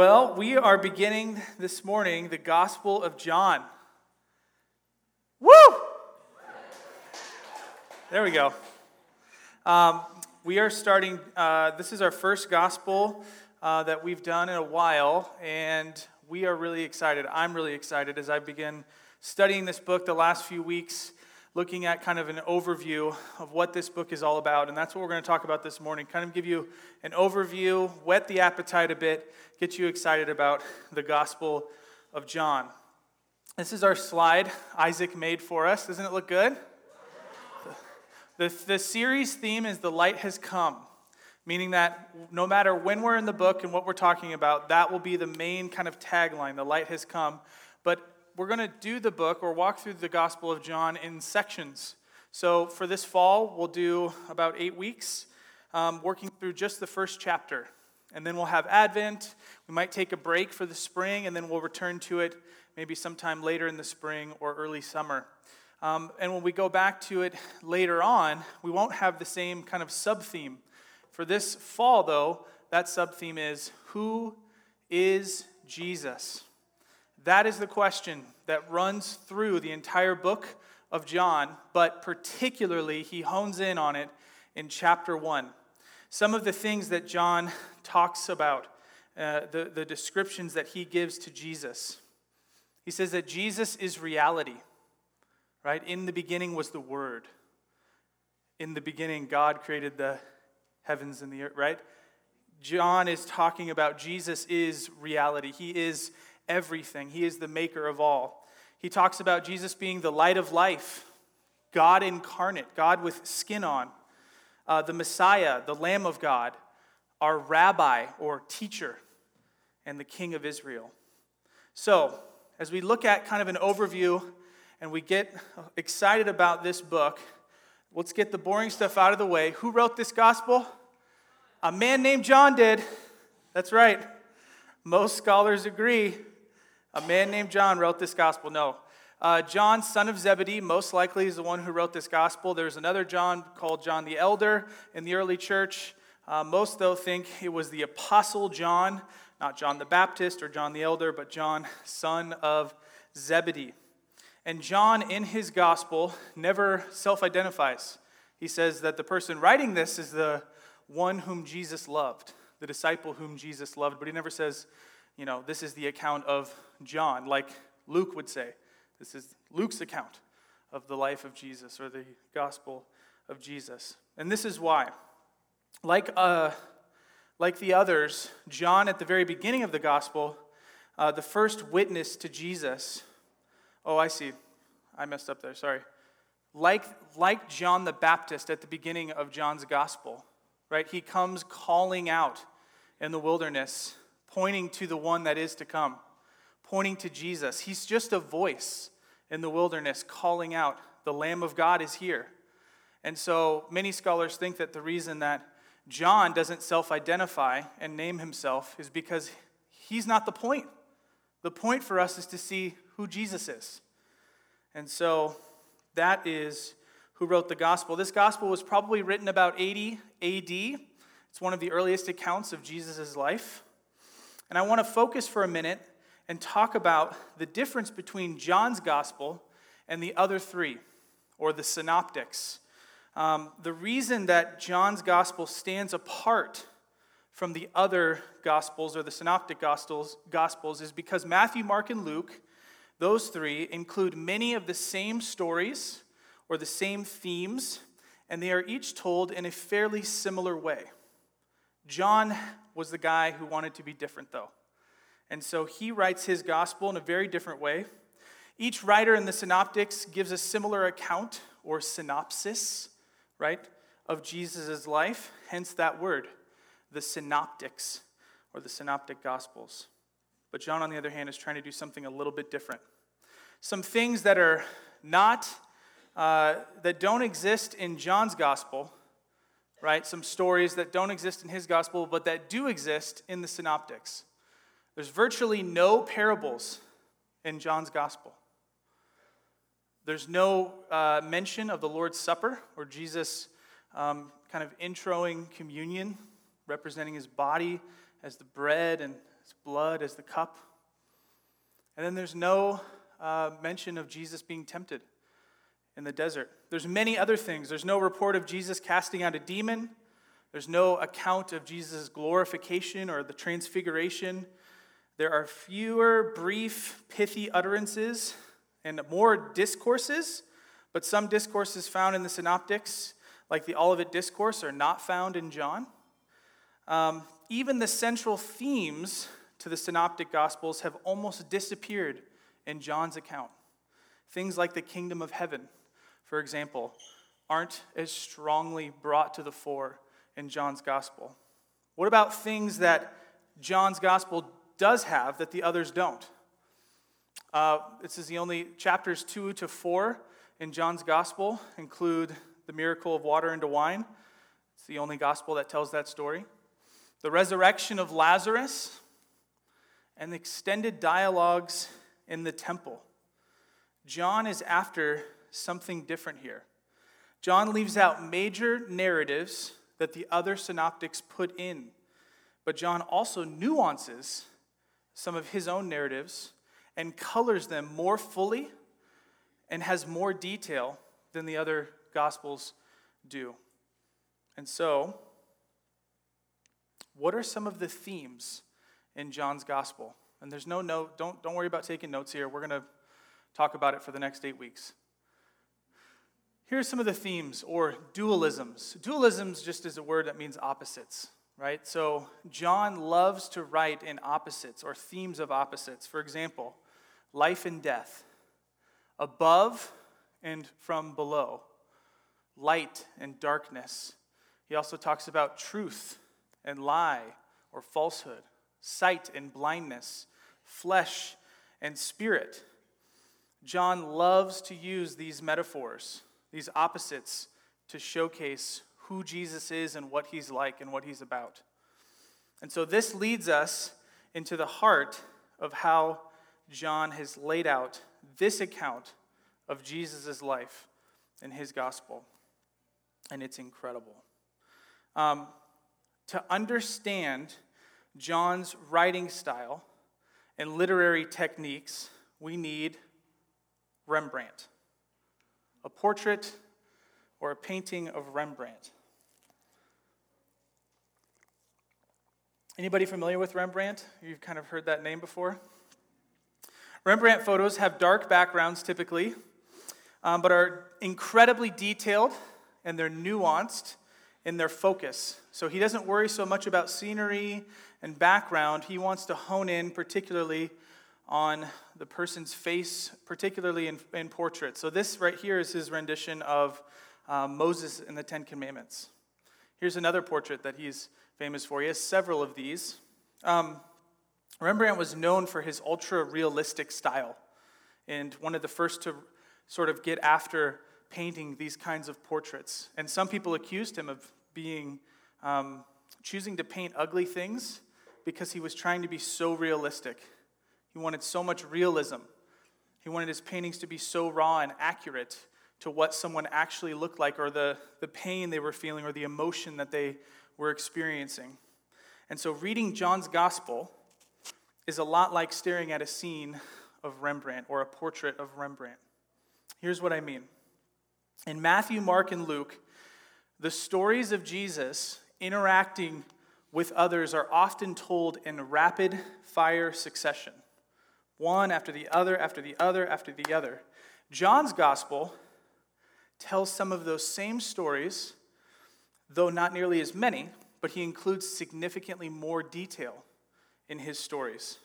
Well, we are beginning this morning the Gospel of John. Woo! There we go. Um, we are starting, uh, this is our first Gospel uh, that we've done in a while, and we are really excited. I'm really excited as I begin studying this book the last few weeks looking at kind of an overview of what this book is all about. And that's what we're going to talk about this morning. Kind of give you an overview, whet the appetite a bit, get you excited about the Gospel of John. This is our slide Isaac made for us. Doesn't it look good? The, the, series theme is The Light Has Come, meaning that no matter when we're in the book and what we're talking about, that will be the main kind of tagline The Light Has Come. But we're going to do the book or walk through the Gospel of John in sections. So for this fall, we'll do about eight weeks, um, working through just the first chapter. And then we'll have Advent. We might take a break for the spring, and then we'll return to it maybe sometime later in the spring or early summer. Um, and when we go back to it later on, we won't have the same kind of sub theme. For this fall, though, that sub theme is Who is Jesus? That is the question that runs through the entire book of John, but particularly he hones in on it in chapter 1. Some of the things that John talks about, uh, the, the descriptions that he gives to Jesus. He says that Jesus is reality, right? In the beginning was the Word. In the beginning, God created the heavens and the earth, right? John is talking about Jesus is reality. He is everything, He is the maker of all. He talks about Jesus being the light of life, God incarnate, God with skin on, uh, the Messiah, the Lamb of God, our rabbi or teacher, and the King of Israel. So, as we look at kind of an overview and we get excited about this book, let's get the boring stuff out of the way. Who wrote this gospel? A man named John did. That's right. Most scholars agree. A man named John wrote this gospel. No. Uh, John, son of Zebedee, most likely is the one who wrote this gospel. There's another John called John the Elder in the early church. Uh, most, though, think it was the Apostle John, not John the Baptist or John the Elder, but John, son of Zebedee. And John, in his gospel, never self identifies. He says that the person writing this is the one whom Jesus loved, the disciple whom Jesus loved, but he never says, you know, this is the account of John, like Luke would say. This is Luke's account of the life of Jesus or the gospel of Jesus. And this is why. Like, uh, like the others, John, at the very beginning of the gospel, uh, the first witness to Jesus. Oh, I see. I messed up there. Sorry. Like, like John the Baptist at the beginning of John's gospel, right? He comes calling out in the wilderness, pointing to the one that is to come pointing to Jesus. He's just a voice in the wilderness calling out, The Lamb of God is here. And so many scholars think that the reason that John doesn't self identify and name himself is because he's not the point. The point for us is to see who Jesus is. And so that is who wrote the gospel. This gospel was probably written about 80 AD. It's one of the earliest accounts of Jesus' life. And I want to focus for a minute and talk about the difference between John's gospel and the other three, or the synoptics. Um, the reason that John's gospel stands apart from the other gospels or the synoptic gospels, gospels is because Matthew, Mark, and Luke, those three, include many of the same stories or the same themes, and they are each told in a fairly similar way. John was the guy who wanted to be different, though. And so he writes his gospel in a very different way. Each writer in the synoptics gives a similar account or synopsis, right, of Jesus' life, hence that word, the synoptics or the synoptic gospels. But John, on the other hand, is trying to do something a little bit different. Some things that are not, uh, that don't exist in John's gospel, right? Some stories that don't exist in his gospel, but that do exist in the synoptics. There's virtually no parables in John's gospel. There's no uh, mention of the Lord's Supper or Jesus um, kind of introing communion, representing his body as the bread and his blood as the cup. And then there's no uh, mention of Jesus being tempted in the desert. There's many other things. There's no report of Jesus casting out a demon. There's no account of Jesus' glorification or the transfiguration. There are fewer brief, pithy utterances and more discourses, but some discourses found in the synoptics, like the Olivet Discourse, are not found in John. Um, even the central themes to the synoptic gospels have almost disappeared in John's account. Things like the kingdom of heaven, for example, aren't as strongly brought to the fore in John's gospel. What about things that John's gospel does have that the others don't? Uh, this is the only chapters 2 to 4 in John's gospel include the miracle of water into wine. It's the only gospel that tells that story. The resurrection of Lazarus and extended dialogues in the temple. John is after something different here. John leaves out major narratives that the other synoptics put in, but John also nuances some of his own narratives and colors them more fully and has more detail than the other gospels do. And so, what are some of the themes in John's gospel? And there's no note, don't, don't worry about taking notes here. We're going to talk about it for the next eight weeks. Here are some of the themes or dualisms. Dualisms just is a word that means opposites, right? So John loves to write in opposites or themes of opposites. For example, life and death, above and from below, light and darkness. He also talks about truth and lie or falsehood, sight and blindness, flesh and spirit. John loves to use these metaphors, these opposites, to showcase who Jesus is and what he's like and what he's about. And so this leads us into the heart of how John has laid out this account of Jesus' life in his gospel. And it's incredible. Um, to understand John's writing style and literary techniques, we need Rembrandt, a portrait or a painting of Rembrandt. Anybody familiar with Rembrandt? You've kind of heard that name before. Rembrandt photos have dark backgrounds typically, um, but are incredibly detailed and they're nuanced in their focus. So he doesn't worry so much about scenery and background. He wants to hone in particularly on the person's face, particularly in, in portraits. So this right here is his rendition of um, Moses in the Ten Commandments. Here's another portrait that he's famous for. He has several of these. Um, Rembrandt was known for his ultra realistic style and one of the first to sort of get after painting these kinds of portraits. And some people accused him of being um, choosing to paint ugly things because he was trying to be so realistic. He wanted so much realism. He wanted his paintings to be so raw and accurate to what someone actually looked like or the, the pain they were feeling or the emotion that they were experiencing. And so, reading John's gospel is a lot like staring at a scene of Rembrandt or a portrait of Rembrandt. Here's what I mean. In Matthew, Mark, and Luke, the stories of Jesus interacting with others are often told in rapid fire succession, one after the other, after the other, after the other. John's gospel tells some of those same stories, though not nearly as many, but he includes significantly more detail in his stories.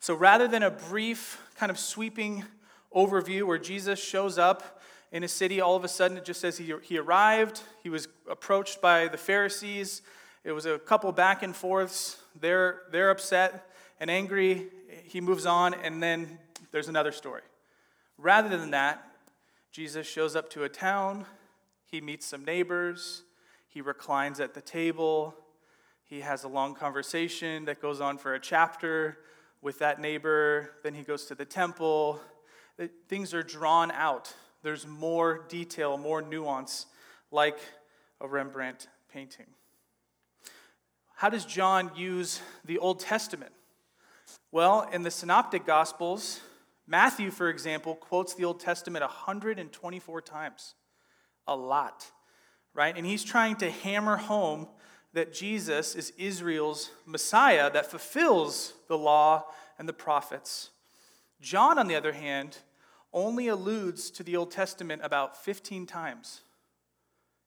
So rather than a brief, kind of sweeping overview where Jesus shows up in a city, all of a sudden it just says he, he arrived, he was approached by the Pharisees, it was a couple back and forths, they're, they're upset, and angry, he moves on, and then there's another story. Rather than that, Jesus shows up to a town, he meets some neighbors, he reclines at the table, he has a long conversation that goes on for a chapter with that neighbor, then he goes to the temple. Things are drawn out. There's more detail, more nuance, like a Rembrandt painting. How does John use the Old Testament? Well, in the Synoptic Gospels, Matthew, for example, quotes the Old Testament 124 times. A lot, right? And he's trying to hammer home that Jesus is Israel's Messiah that fulfills the law and the prophets. John, on the other hand, only alludes to the Old Testament about 15 times.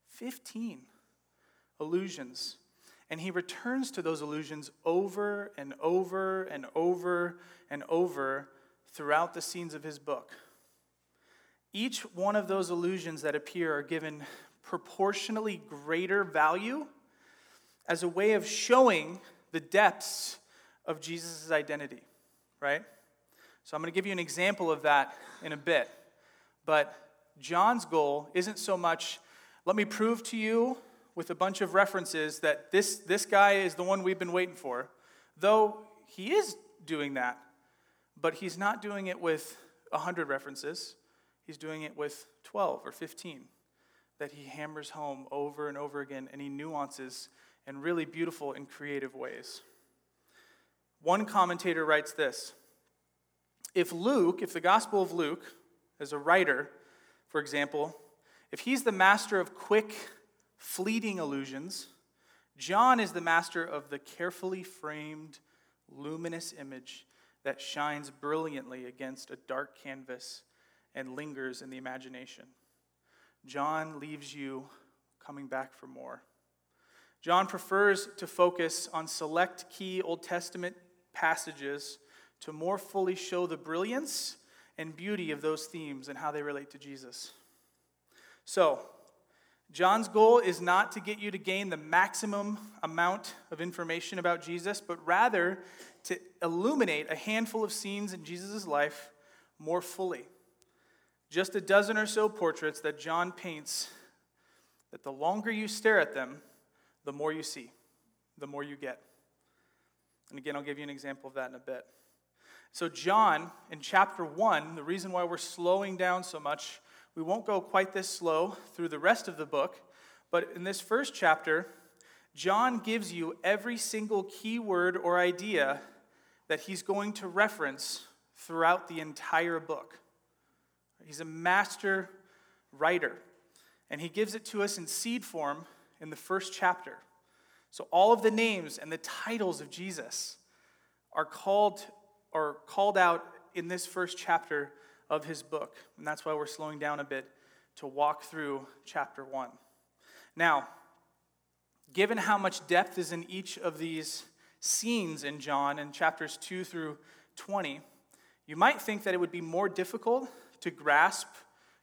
15 allusions. And he returns to those allusions over and over and over and over throughout the scenes of his book. Each one of those allusions that appear are given proportionally greater value as a way of showing the depths of Jesus' identity, right? So I'm going to give you an example of that in a bit. But John's goal isn't so much, let me prove to you with a bunch of references that this, this guy is the one we've been waiting for, though he is doing that. But he's not doing it with 100 references, he's doing it with 12 or 15 that he hammers home over and over again, and he nuances in really beautiful and creative ways. One commentator writes this If Luke, if the Gospel of Luke, as a writer, for example, if he's the master of quick, fleeting illusions, John is the master of the carefully framed, luminous image that shines brilliantly against a dark canvas and lingers in the imagination. John leaves you coming back for more. John prefers to focus on select key Old Testament passages to more fully show the brilliance and beauty of those themes and how they relate to Jesus. So, John's goal is not to get you to gain the maximum amount of information about Jesus, but rather to illuminate a handful of scenes in Jesus' life more fully. Just a dozen or so portraits that John paints, that the longer you stare at them, the more you see, the more you get. And again, I'll give you an example of that in a bit. So, John, in chapter 1, the reason why we're slowing down so much, we won't go quite this slow through the rest of the book, but in this first chapter, John gives you every single key word or idea that he's going to reference throughout the entire book. He's a master writer, and he gives it to us in seed form in the first chapter. So all of the names and the titles of Jesus are called or called out in this first chapter of his book. And that's why we're slowing down a bit to walk through chapter 1. Now, given how much depth is in each of these scenes in John in chapters 2 through 20, you might think that it would be more difficult to grasp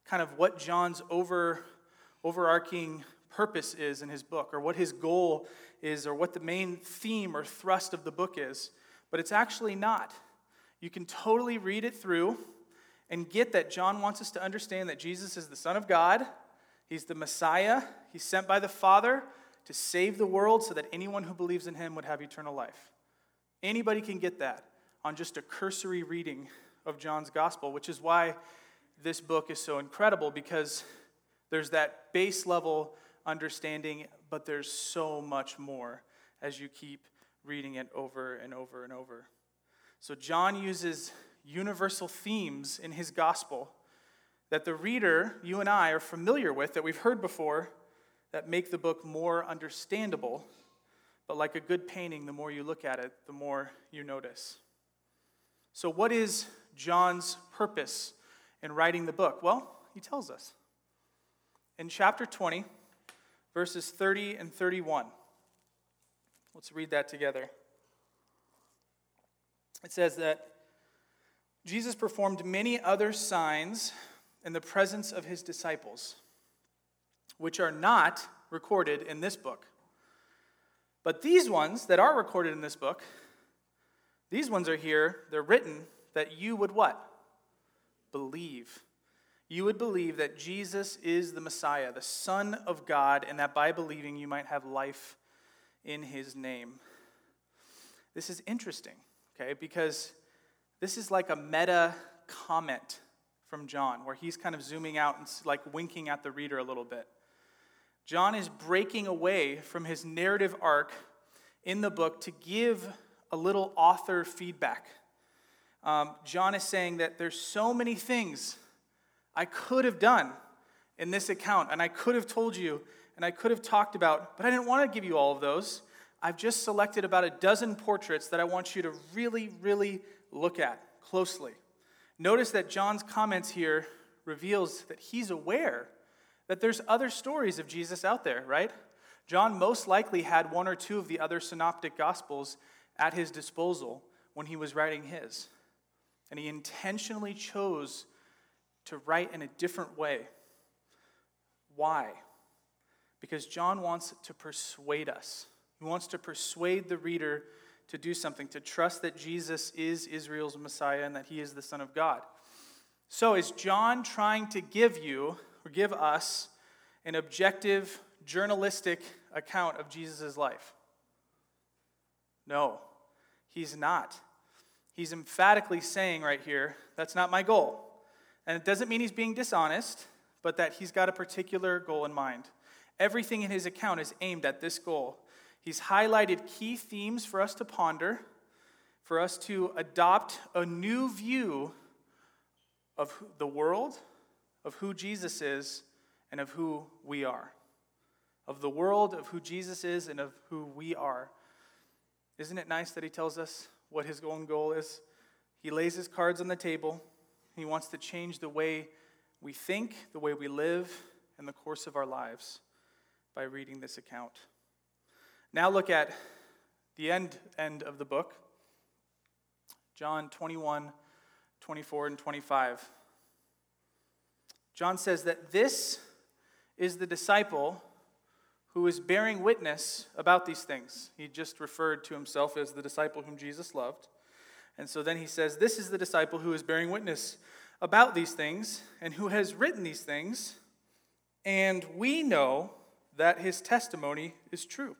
kind of what John's over, overarching purpose is in his book, or what his goal is, or what the main theme or thrust of the book is. But it's actually not. You can totally read it through and get that John wants us to understand that Jesus is the Son of God, He's the Messiah, He's sent by the Father to save the world so that anyone who believes in Him would have eternal life. Anybody can get that on just a cursory reading of John's Gospel, which is why this book is so incredible because there's that base level understanding, but there's so much more as you keep reading it over and over and over. So, John uses universal themes in his gospel that the reader, you and I, are familiar with, that we've heard before, that make the book more understandable. But like a good painting, the more you look at it, the more you notice. So, what is John's purpose in writing the book? Well, he tells us. In chapter 20, verses 30 and 31. Let's read that together. It says that Jesus performed many other signs in the presence of his disciples, which are not recorded in this book. But these ones that are recorded in this book, These ones are here, they're written that you would what? Believe. You would believe that Jesus is the Messiah, the Son of God, and that by believing you might have life in his name. This is interesting, okay, because this is like a meta comment from John, where he's kind of zooming out and like winking at the reader a little bit. John is breaking away from his narrative arc in the book to give a little author feedback. Um, John is saying that there's so many things I could have done in this account, and I could have told you, and I could have talked about, but I didn't want to give you all of those. I've just selected about a dozen portraits that I want you to really, really look at closely. Notice that John's comments here reveals that he's aware that there's other stories of Jesus out there, right? John most likely had one or two of the other synoptic gospels at his disposal when he was writing his. And he intentionally chose to write in a different way. Why? Because John wants to persuade us. He wants to persuade the reader to do something, to trust that Jesus is Israel's Messiah and that he is the Son of God. So, is John trying to give you, or give us, an objective, journalistic account of Jesus' life? No, he's not. He's emphatically saying right here, that's not my goal. And it doesn't mean he's being dishonest, but that he's got a particular goal in mind. Everything in his account is aimed at this goal. He's highlighted key themes for us to ponder, for us to adopt a new view of the world, of who Jesus is, and of who we are. Of the world, of who Jesus is, and of who we are. Isn't it nice that he tells us what his own goal is? He lays his cards on the table. He wants to change the way we think, the way we live, and the course of our lives by reading this account. Now look at the end, end of the book, John 21, 24, and 25. John says that this is the disciple who is bearing witness about these things. He just referred to himself as the disciple whom Jesus loved. And so then he says, This is the disciple who is bearing witness about these things and who has written these things, and we know that his testimony is true.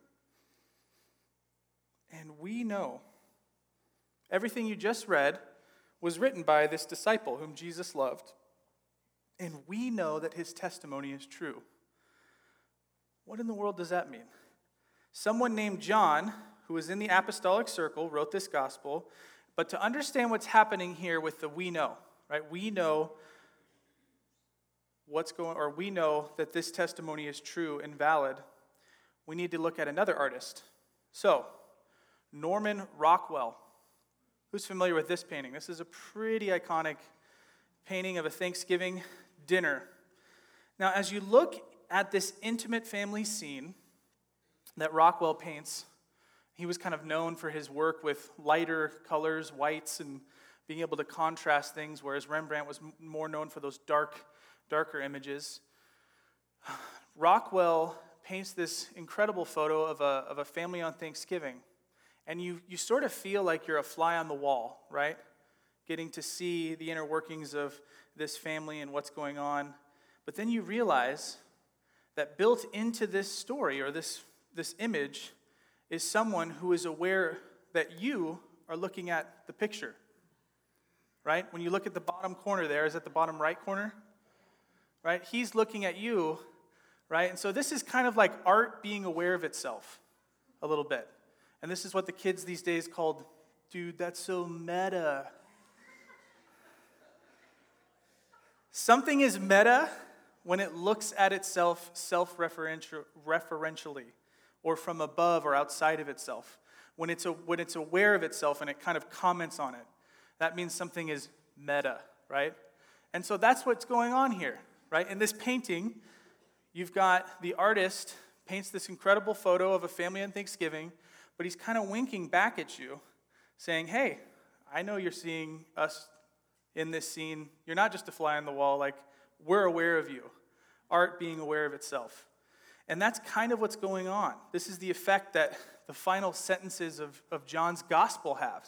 And we know. Everything you just read was written by this disciple whom Jesus loved. And we know that his testimony is true. What in the world does that mean? Someone named John, who was in the apostolic circle, wrote this gospel. But to understand what's happening here with the we know, right? We know what's going or we know that this testimony is true and valid. We need to look at another artist. So, Norman Rockwell. Who's familiar with this painting? This is a pretty iconic painting of a Thanksgiving dinner. Now, as you look at this intimate family scene that Rockwell paints, he was kind of known for his work with lighter colors, whites, and being able to contrast things, whereas Rembrandt was more known for those dark, darker images. Rockwell paints this incredible photo of a, of a family on Thanksgiving and you, you sort of feel like you're a fly on the wall, right? Getting to see the inner workings of this family and what's going on. But then you realize that built into this story or this, this image is someone who is aware that you are looking at the picture. Right? When you look at the bottom corner there, is at the bottom right corner? Right? He's looking at you, right? And so this is kind of like art being aware of itself a little bit. And this is what the kids these days called, dude, that's so meta. Something is meta when it looks at itself self referentially or from above or outside of itself. When it's, a, when it's aware of itself and it kind of comments on it, that means something is meta, right? And so that's what's going on here, right? In this painting, you've got the artist paints this incredible photo of a family on Thanksgiving but he's kind of winking back at you, saying, Hey, I know you're seeing us in this scene. You're not just a fly on the wall, like, we're aware of you. Art being aware of itself. And that's kind of what's going on. This is the effect that the final sentences of, of John's gospel have.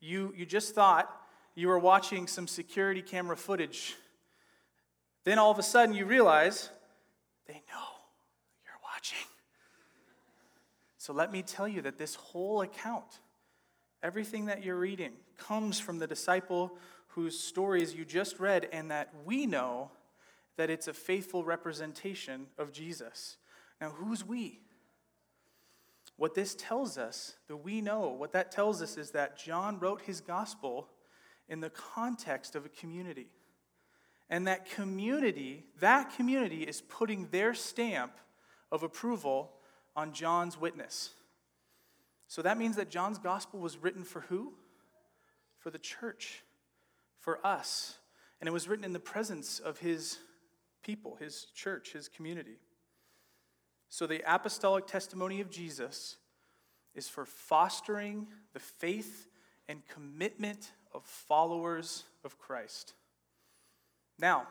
You, you just thought you were watching some security camera footage. Then all of a sudden you realize they know you're watching. So let me tell you that this whole account, everything that you're reading, comes from the disciple whose stories you just read, and that we know that it's a faithful representation of Jesus. Now, who's we? What this tells us, that we know, what that tells us is that John wrote his gospel in the context of a community. And that community, that community is putting their stamp of approval on John's witness. So that means that John's gospel was written for who? For the church, for us. And it was written in the presence of his people, his church, his community. So the apostolic testimony of Jesus is for fostering the faith and commitment of followers of Christ. Now,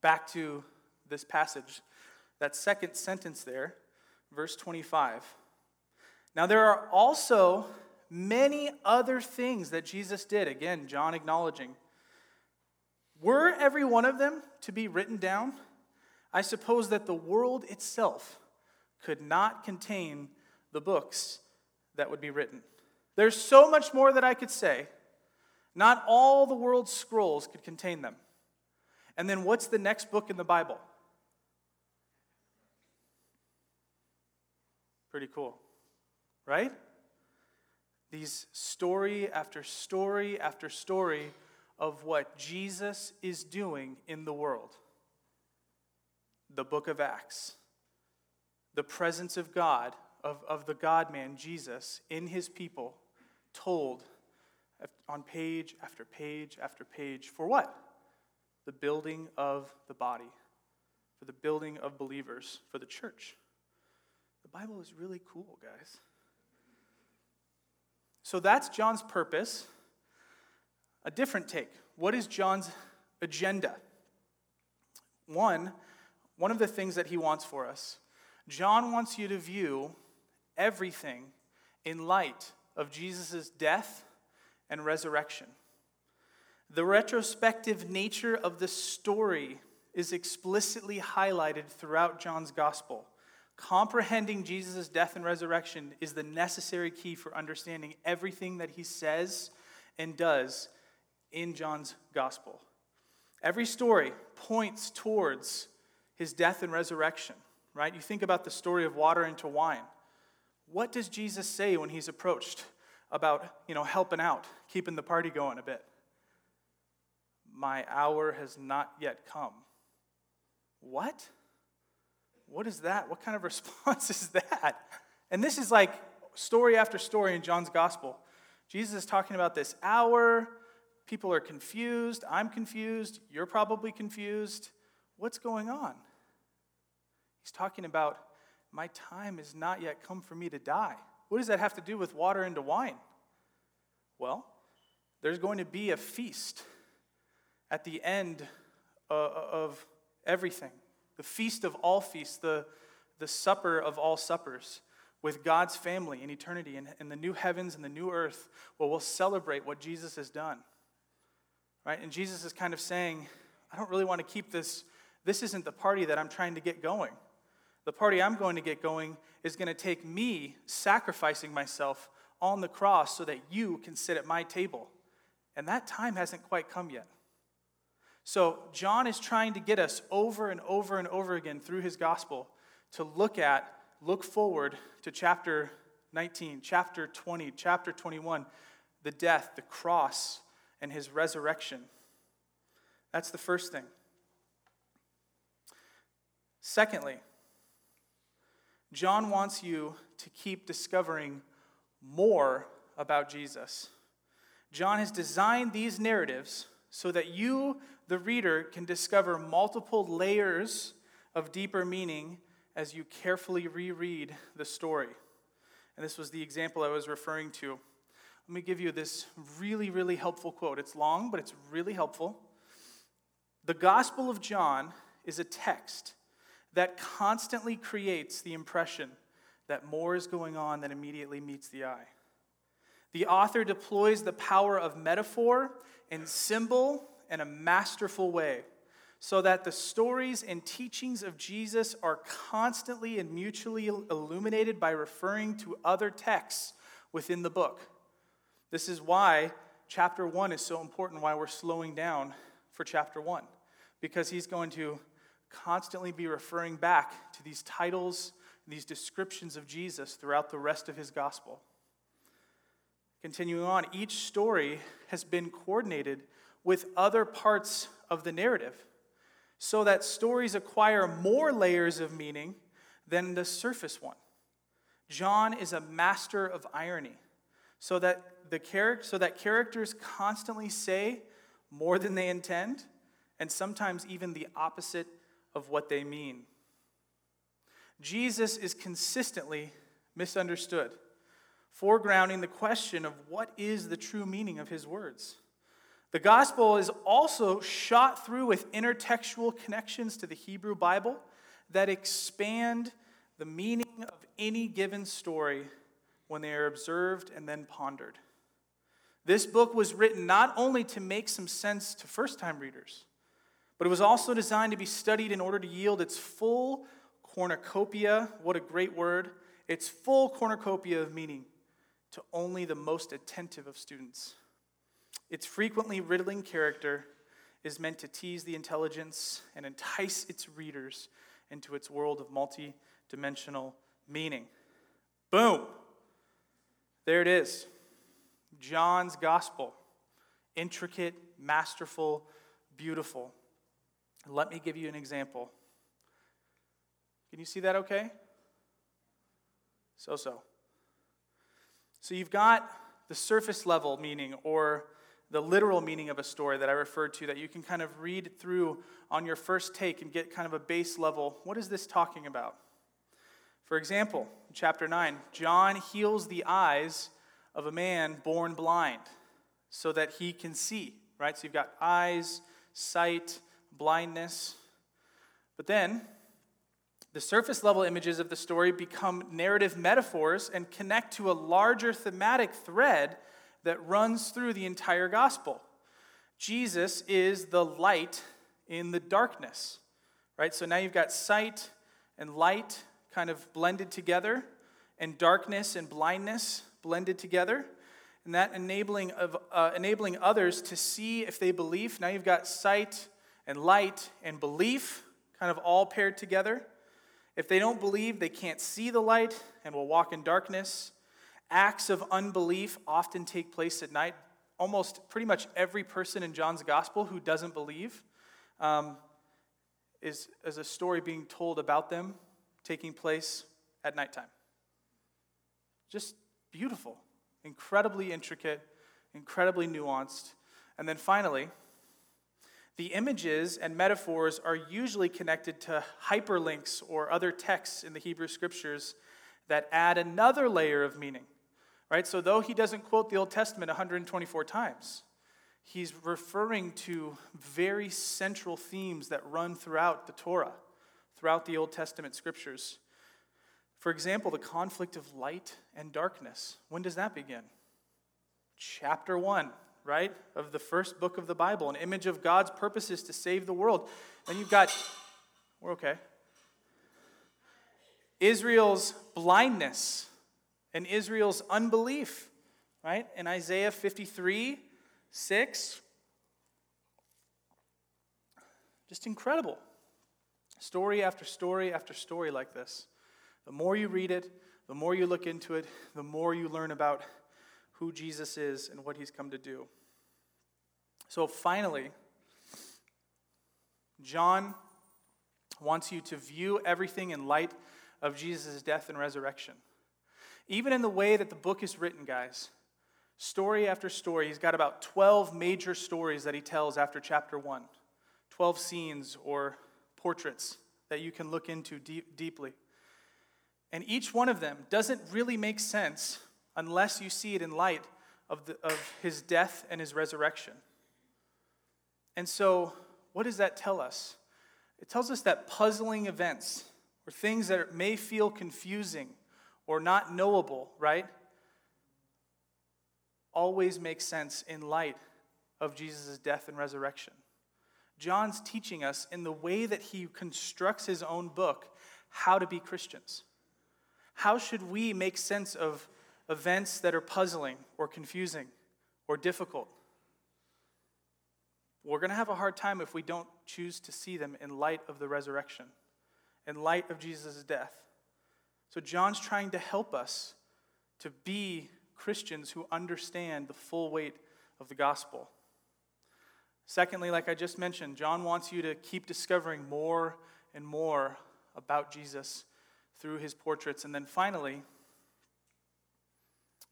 back to this passage, that second sentence there, verse 25. Now, there are also many other things that Jesus did. Again, John acknowledging. Were every one of them to be written down, I suppose that the world itself could not contain the books that would be written. There's so much more that I could say. Not all the world's scrolls could contain them. And then what's the next book in the Bible? Pretty cool, right? These story after story after story of what Jesus is doing in the world. The book of Acts, the presence of God, of, of the God man, Jesus, in his people, told on page after page after page for what? The building of the body, for the building of believers, for the church. The Bible is really cool, guys. So that's John's purpose. A different take. What is John's agenda? One, one of the things that he wants for us. John wants you to view everything in light of Jesus' death and resurrection. The retrospective nature of the story is explicitly highlighted throughout John's gospel. Comprehending Jesus' death and resurrection is the necessary key for understanding everything that he says and does in John's gospel. Every story points towards his death and resurrection, right? You think about the story of water into wine. What does Jesus say when he's approached about, you know, helping out, keeping the party going a bit? My hour has not yet come. What? What is that? What kind of response is that? And this is like story after story in John's gospel. Jesus is talking about this hour. People are confused. I'm confused. You're probably confused. What's going on? He's talking about my time has not yet come for me to die. What does that have to do with water into wine? Well, there's going to be a feast at the end uh, of everything the feast of all feasts, the, the supper of all suppers with God's family in eternity and in the new heavens and the new earth where we'll celebrate what Jesus has done. Right? And Jesus is kind of saying, I don't really want to keep this. This isn't the party that I'm trying to get going. The party I'm going to get going is going to take me sacrificing myself on the cross so that you can sit at my table. And that time hasn't quite come yet. So, John is trying to get us over and over and over again through his gospel to look at, look forward to chapter 19, chapter 20, chapter 21, the death, the cross, and his resurrection. That's the first thing. Secondly, John wants you to keep discovering more about Jesus. John has designed these narratives so that you, the reader, can discover multiple layers of deeper meaning as you carefully reread the story. And this was the example I was referring to. Let me give you this really, really helpful quote. It's long, but it's really helpful. The Gospel of John is a text that constantly creates the impression that more is going on than immediately meets the eye. The author deploys the power of metaphor and symbol in a masterful way so that the stories and teachings of Jesus are constantly and mutually illuminated by referring to other texts within the book. This is why chapter 1 is so important, why we're slowing down for chapter 1, because he's going to constantly be referring back to these titles, these descriptions of Jesus throughout the rest of his gospel. Continuing on, each story has been coordinated with other parts of the narrative so that stories acquire more layers of meaning than the surface one. John is a master of irony so that, the char- so that characters constantly say more than they intend and sometimes even the opposite of what they mean. Jesus is consistently misunderstood, foregrounding the question of what is the true meaning of his words. The gospel is also shot through with intertextual connections to the Hebrew Bible that expand the meaning of any given story when they are observed and then pondered. This book was written not only to make some sense to first time readers, but it was also designed to be studied in order to yield its full cornucopia, what a great word, its full cornucopia of meaning to only the most attentive of students. Its frequently riddling character is meant to tease the intelligence and entice its readers into its world of multi dimensional meaning. Boom! There it is. John's gospel. Intricate, masterful, beautiful. Let me give you an example. Can you see that okay? So so. So you've got the surface level meaning or the literal meaning of a story that I referred to that you can kind of read through on your first take and get kind of a base level. What is this talking about? For example, chapter 9, John heals the eyes of a man born blind so that he can see, right? So you've got eyes, sight, blindness. But then, the surface level images of the story become narrative metaphors and connect to a larger thematic thread that runs through the entire gospel. Jesus is the light in the darkness, right? So now you've got sight and light kind of blended together, and darkness and blindness blended together, and that enabling, of, uh, enabling others to see if they believe. Now you've got sight and light and belief kind of all paired together. If they don't believe, they can't see the light and will walk in darkness. Acts of unbelief often take place at night. Almost pretty much every person in John's gospel who doesn't believe um, is, is a story being told about them taking place at nighttime. Just beautiful, incredibly intricate, incredibly nuanced. And then finally, the images and metaphors are usually connected to hyperlinks or other texts in the Hebrew scriptures that add another layer of meaning. Right? So, though he doesn't quote the Old Testament 124 times, he's referring to very central themes that run throughout the Torah, throughout the Old Testament scriptures. For example, the conflict of light and darkness. When does that begin? Chapter 1, right, of the first book of the Bible, an image of God's purposes to save the world. Then you've got, we're okay. Israel's blindness and Israel's unbelief, right? In Isaiah 53 6. Just incredible. Story after story after story like this. The more you read it, the more you look into it, the more you learn about who Jesus is and what he's come to do. So finally, John wants you to view everything in light of Jesus' death and resurrection. Even in the way that the book is written, guys, story after story, he's got about 12 major stories that he tells after chapter 1. 12 scenes or portraits that you can look into deep, deeply. And each one of them doesn't really make sense unless you see it in light of, the, of his death and his resurrection. And so, what does that tell us? It tells us that puzzling events, or things that may feel confusing, or not knowable, right? always make sense in light of Jesus' death and resurrection. John's teaching us in the way that he constructs his own book how to be Christians. How should we make sense of events that are puzzling or confusing or difficult? We're going to have a hard time if we don't choose to see them in light of the resurrection, in light of Jesus' death. So, John's trying to help us to be Christians who understand the full weight of the gospel. Secondly, like I just mentioned, John wants you to keep discovering more and more about Jesus through his portraits. And then finally,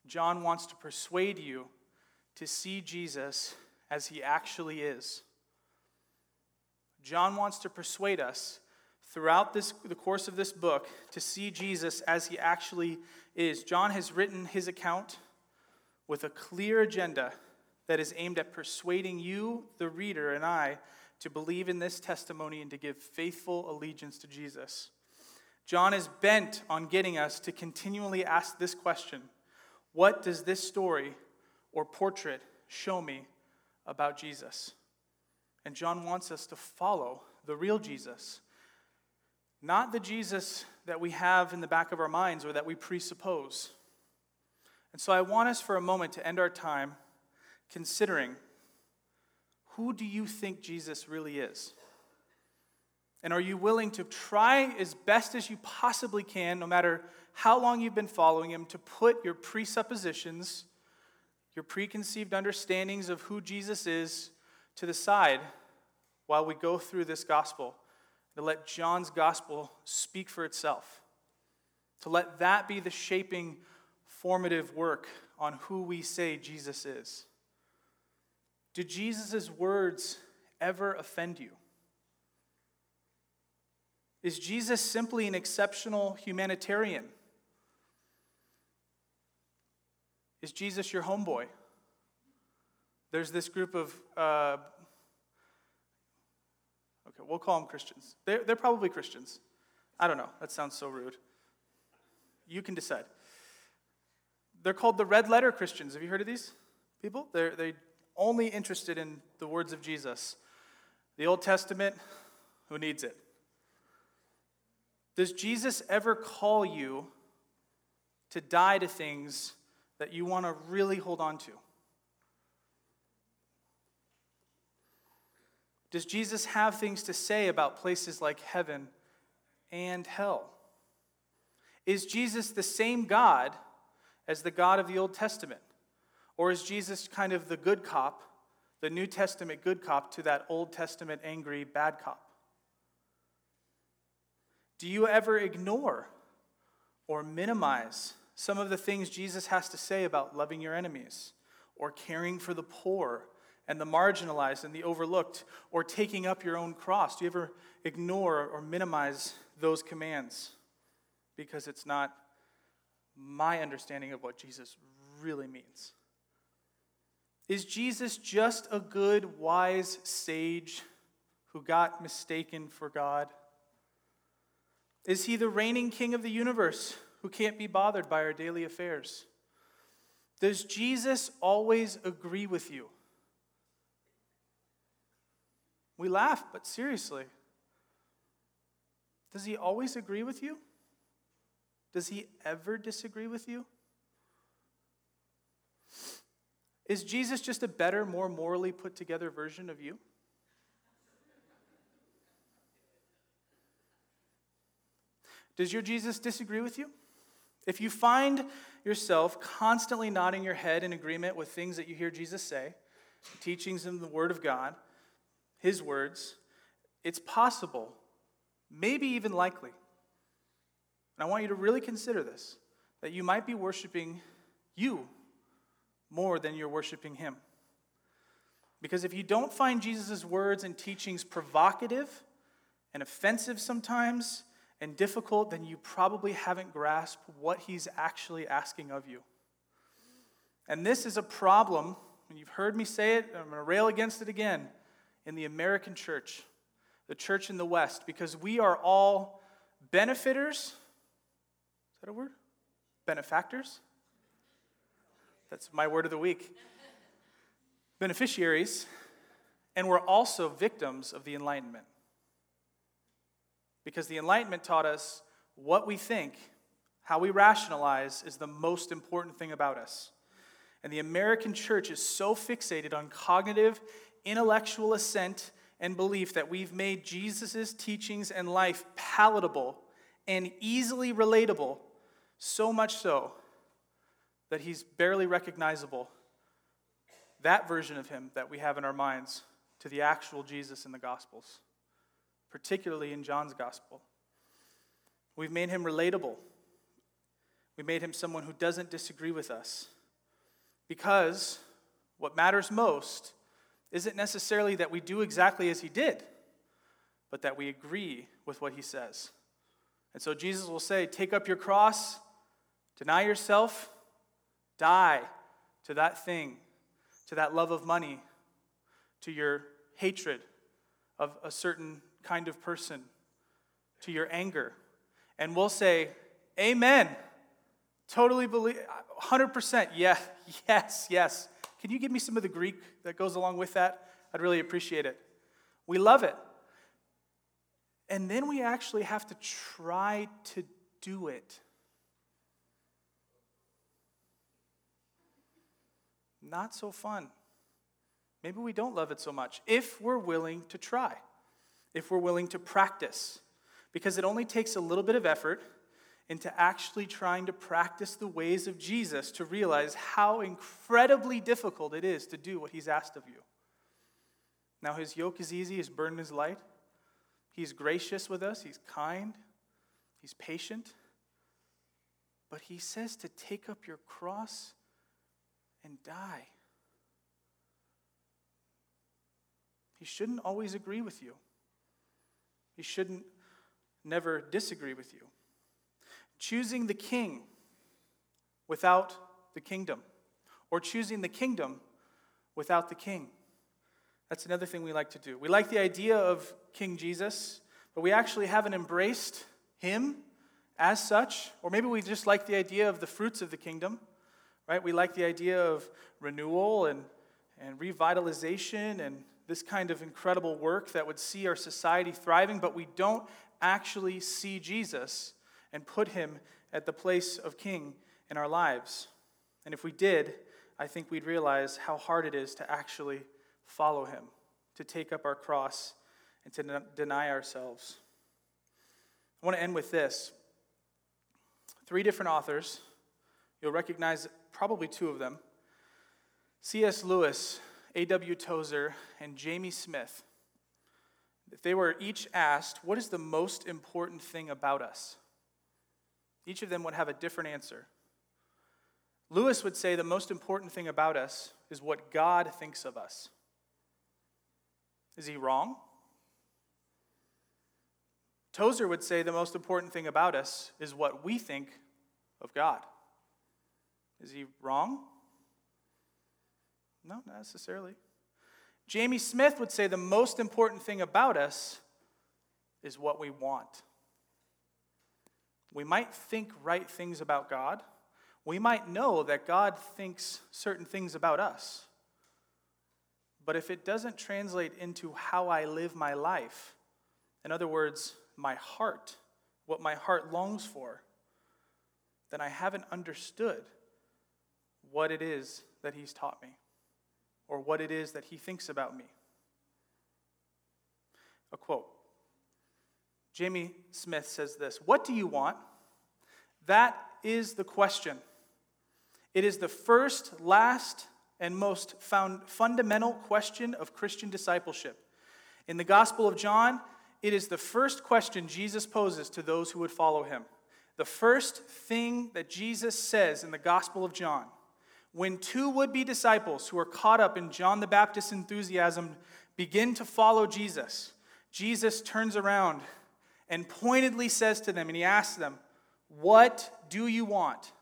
John wants to persuade you to see Jesus as he actually is. John wants to persuade us throughout this, the course of this book to see Jesus as he actually is. John has written his account with a clear agenda that is aimed at persuading you, the reader, and I to believe in this testimony and to give faithful allegiance to Jesus. John is bent on getting us to continually ask this question What does this story or portrait show me about Jesus? And John wants us to follow the real Jesus, not the Jesus that we have in the back of our minds or that we presuppose. And so I want us for a moment to end our time considering who do you think Jesus really is? And are you willing to try as best as you possibly can, no matter how long you've been following him, to put your presuppositions, your preconceived understandings of who Jesus is to the side while we go through this gospel? To let John's gospel speak for itself. To let that be the shaping, formative work on who we say Jesus is. Did Jesus' words ever offend you? Is Jesus simply an exceptional humanitarian? Is Jesus your homeboy? There's this group of, uh, okay, we'll call them Christians. They're, they're probably Christians. I don't know. That sounds so rude. You can decide. They're called the red letter Christians. Have you heard of these people? They're, they only interested in the words of Jesus. The Old Testament, who needs it? Does Jesus ever call you to die to things that you want to really hold on to? Does Jesus have things to say about places like heaven and hell? Is Jesus the same God as the God of the Old Testament? Or is Jesus kind of the good cop, the New Testament good cop, to that Old Testament angry bad cop? Do you ever ignore or minimize some of the things Jesus has to say about loving your enemies, or caring for the poor and the marginalized and the overlooked, or taking up your own cross? Do you ever ignore or minimize those commands because it's not my understanding of what Jesus really means? Is Jesus just a good, wise sage who got mistaken for God? Is he the reigning king of the universe who can't be bothered by our daily affairs? Does Jesus always agree with you? We laugh, but seriously, does he always agree with you? Does he ever disagree with you? Is Jesus just a better, more morally put together version of you? Does your Jesus disagree with you? If you find yourself constantly nodding your head in agreement with things that you hear Jesus say, teachings in the Word of God, His words, it's possible, maybe even likely, and I want you to really consider this, that you might be worshiping you more than you're worshiping Him. Because if you don't find Jesus' words and teachings provocative and offensive sometimes and difficult, then you probably haven't grasped what He's actually asking of you. And this is a problem, and you've heard me say it, I'm going to rail against it again, in the American church, the church in the West, because we are all benefiters. Is that a word? Benefactors? That's my word of the week. Beneficiaries, and we're also victims of the Enlightenment. Because the Enlightenment taught us what we think, how we rationalize, is the most important thing about us. And the American church is so fixated on cognitive, intellectual assent and belief that we've made Jesus' teachings and life palatable and easily relatable, so much so that he's barely recognizable. That version of him that we have in our minds to the actual Jesus in the Gospels, particularly in John's Gospel. We've made him relatable. We made him someone who doesn't disagree with us. Because what matters most isn't necessarily that we do exactly as he did, but that we agree with what he says. And so Jesus will say, Take up your cross, deny yourself, die to that thing, to that love of money, to your hatred of a certain kind of person, to your anger. And we'll say, Amen. Totally believe, 100%. Yeah, yes, yes. Can you give me some of the Greek that goes along with that? I'd really appreciate it. We love it. And then we actually have to try to do it. Not so fun. Maybe we don't love it so much if we're willing to try, if we're willing to practice, because it only takes a little bit of effort into actually trying to practice the ways of Jesus to realize how incredibly difficult it is to do what he's asked of you. Now, his yoke is easy, his burden is light. He's gracious with us, he's kind, he's patient. But he says to take up your cross and die. He shouldn't always agree with you. He shouldn't never disagree with you choosing the king without the kingdom, or choosing the kingdom without the king. That's another thing we like to do. We like the idea of King Jesus, but we actually haven't embraced him as such, or maybe we just like the idea of the fruits of the kingdom, right? We like the idea of renewal and, and revitalization and this kind of incredible work that would see our society thriving, but we don't actually see Jesus and put him at the place of king in our lives. And if we did, I think we'd realize how hard it is to actually follow him, to take up our cross, and to deny ourselves. I want to end with this. Three different authors, you'll recognize probably two of them C.S. Lewis, A.W. Tozer, and Jamie Smith. If they were each asked, What is the most important thing about us? Each of them would have a different answer. Lewis would say the most important thing about us is what God thinks of us. Is he wrong? Tozer would say the most important thing about us is what we think of God. Is he wrong? No, not necessarily. Jamie Smith would say the most important thing about us is what we want. We might think right things about God. We might know that God thinks certain things about us. But if it doesn't translate into how I live my life, in other words, my heart, what my heart longs for, then I haven't understood what it is that He's taught me or what it is that He thinks about me. A quote Jamie Smith says this What do you want? That is the question. It is the first, last, and most found fundamental question of Christian discipleship. In the Gospel of John, it is the first question Jesus poses to those who would follow him. The first thing that Jesus says in the Gospel of John when two would be disciples who are caught up in John the Baptist's enthusiasm begin to follow Jesus, Jesus turns around and pointedly says to them, and he asks them, What do you want?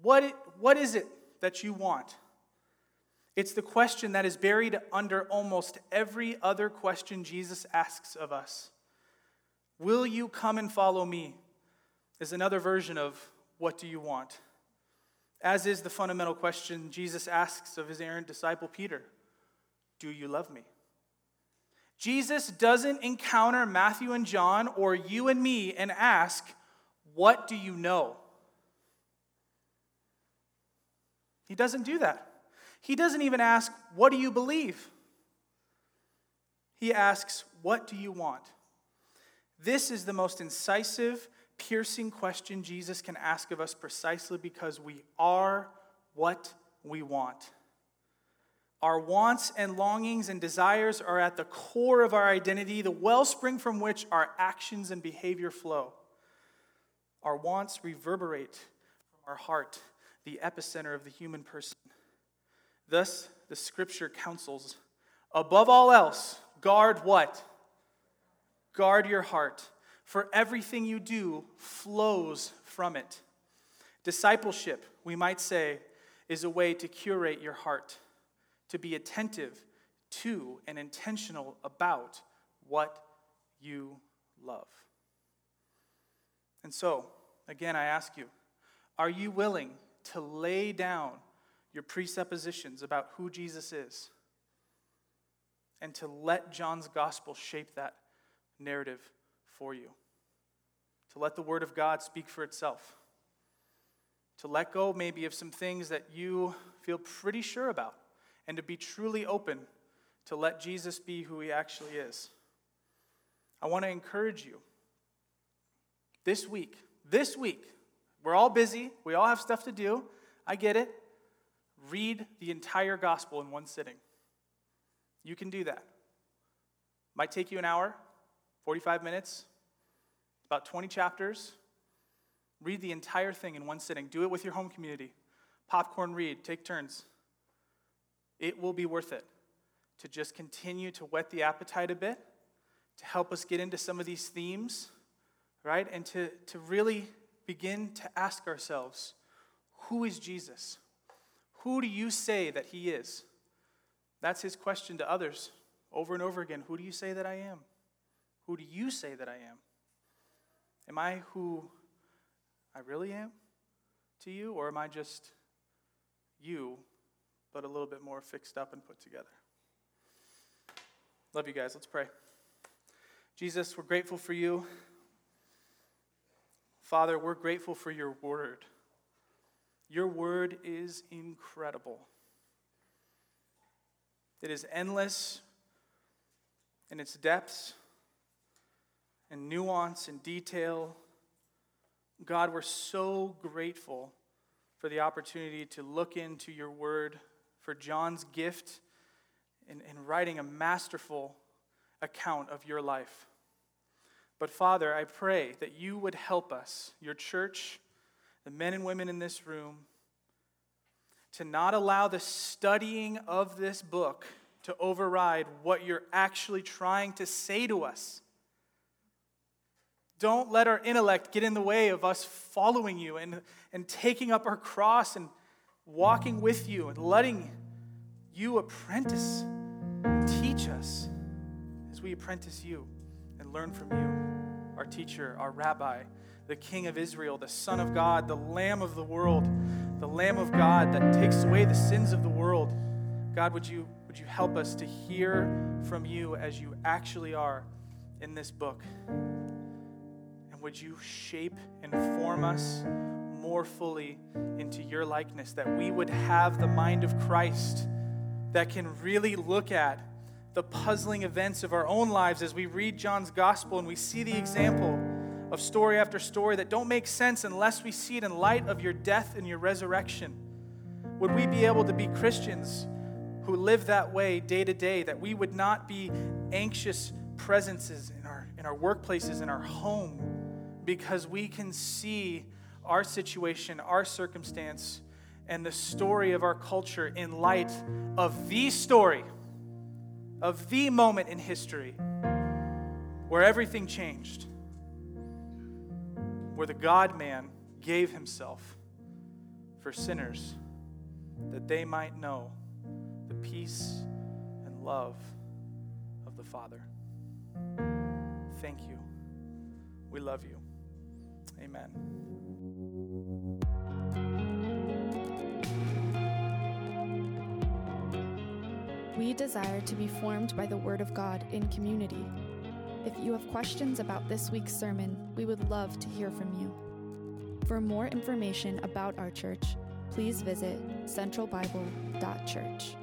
What, what is it that you want? It's the question that is buried under almost every other question Jesus asks of us. Will you come and follow me? Is another version of what do you want? As is the fundamental question Jesus asks of his errant disciple Peter Do you love me? Jesus doesn't encounter Matthew and John or you and me and ask, What do you know? He doesn't do that. He doesn't even ask, What do you believe? He asks, What do you want? This is the most incisive, piercing question Jesus can ask of us precisely because we are what we want. Our wants and longings and desires are at the core of our identity, the wellspring from which our actions and behavior flow. Our wants reverberate from our heart, the epicenter of the human person. Thus, the scripture counsels above all else, guard what? Guard your heart, for everything you do flows from it. Discipleship, we might say, is a way to curate your heart to be attentive to and intentional about what you love. And so, again, I ask you are you willing to lay down your presuppositions about who Jesus is and to let John's gospel shape that narrative for you? To let the Word of God speak for itself? To let go, maybe, of some things that you feel pretty sure about? and to be truly open to let Jesus be who he actually is. I want to encourage you this week, this week, we're all busy, we all have stuff to do. I get it. Read the entire gospel in one sitting. You can do that. Might take you an hour, 45 minutes, about 20 chapters. Read the entire thing in one sitting. Do it with your home community. Popcorn read, take turns it will be worth it to just continue to whet the appetite a bit, to help us get into some of these themes, right? And to, to really begin to ask ourselves who is Jesus? Who do you say that he is? That's his question to others over and over again. Who do you say that I am? Who do you say that I am? Am I who I really am to you, or am I just you but a little bit more fixed up and put together. Love you guys. Let's pray. Jesus, we're grateful for you. Father, we're grateful for your word. Your word is incredible. It is endless in its depths and nuance and detail. God, we're so grateful for the opportunity to look into your word for John's gift in, in writing a masterful account of your life. But Father, I pray that you would help us, your church, the men and women in this room, to not allow the studying of this book to override what you're actually trying to say to us. Don't let our intellect get in the way of us following you and, and taking up our cross and walking with you and letting you apprentice, teach us as we apprentice you and learn from you, our teacher, our rabbi, the King of Israel, the Son of God, the Lamb of the world, the Lamb of God that takes away the sins of the world. God, would you, would you help us to hear from you as you actually are in this book? And would you shape and form us more fully into your likeness, that we would have the mind of Christ that can really look at the puzzling events of our own lives as we read John's gospel and we see the example of story after story that don't make sense unless we see it in light of your death and your resurrection. Would we be able to be Christians who live that way day to day, that we would not be anxious presences in our, in our workplaces, in our home, because we can see our situation, our circumstance, and the story of our culture in light of the story, of the moment in history where everything changed, where the God man gave himself for sinners that they might know the peace and love of the Father. Thank you. We love you. Amen. We desire to be formed by the Word of God in community. If you have questions about this week's sermon, we would love to hear from you. For more information about our church, please visit centralbible.church.